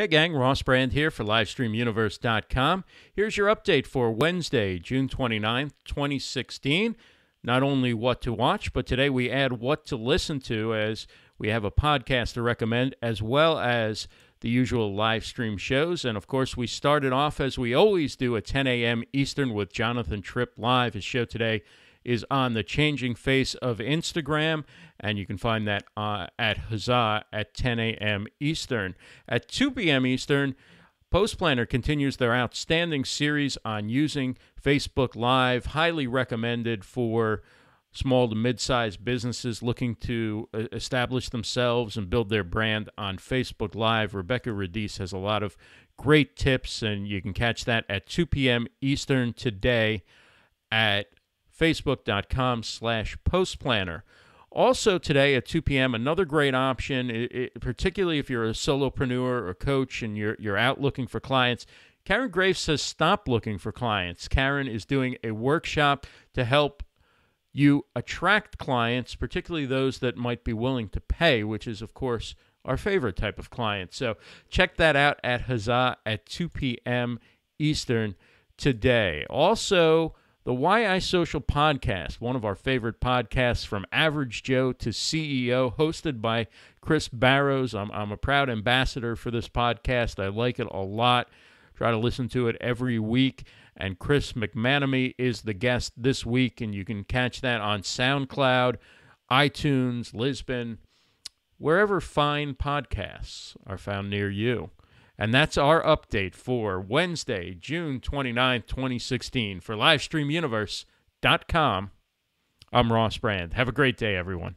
Hey gang, Ross Brand here for LivestreamUniverse.com. Here's your update for Wednesday, June 29th, 2016. Not only what to watch, but today we add what to listen to as we have a podcast to recommend as well as the usual live stream shows. And of course, we started off as we always do at 10 a.m. Eastern with Jonathan Tripp live. His show today is on the changing face of Instagram, and you can find that uh, at Huzza at 10 a.m. Eastern. At 2 p.m. Eastern, Post Planner continues their outstanding series on using Facebook Live, highly recommended for small to mid-sized businesses looking to uh, establish themselves and build their brand on Facebook Live. Rebecca Radice has a lot of great tips, and you can catch that at 2 p.m. Eastern today at facebook.com slash postplanner. Also today at 2 p.m., another great option, it, it, particularly if you're a solopreneur or coach and you're, you're out looking for clients. Karen Graves says stop looking for clients. Karen is doing a workshop to help you attract clients, particularly those that might be willing to pay, which is, of course, our favorite type of client. So check that out at Huzza at 2 p.m. Eastern today. Also, the YI Social Podcast, one of our favorite podcasts from average Joe to CEO, hosted by Chris Burres. I'm, I'm a proud ambassador for this podcast. I like it a lot. Try to listen to it every week. And Chris McManamy is the guest this week, and you can catch that on SoundCloud, iTunes, Libsyn, wherever fine podcasts are found near you. And that's our update for Wednesday, June 29th, 2016. For LivestreamUniverse.com, I'm Ross Brand. Have a great day, everyone.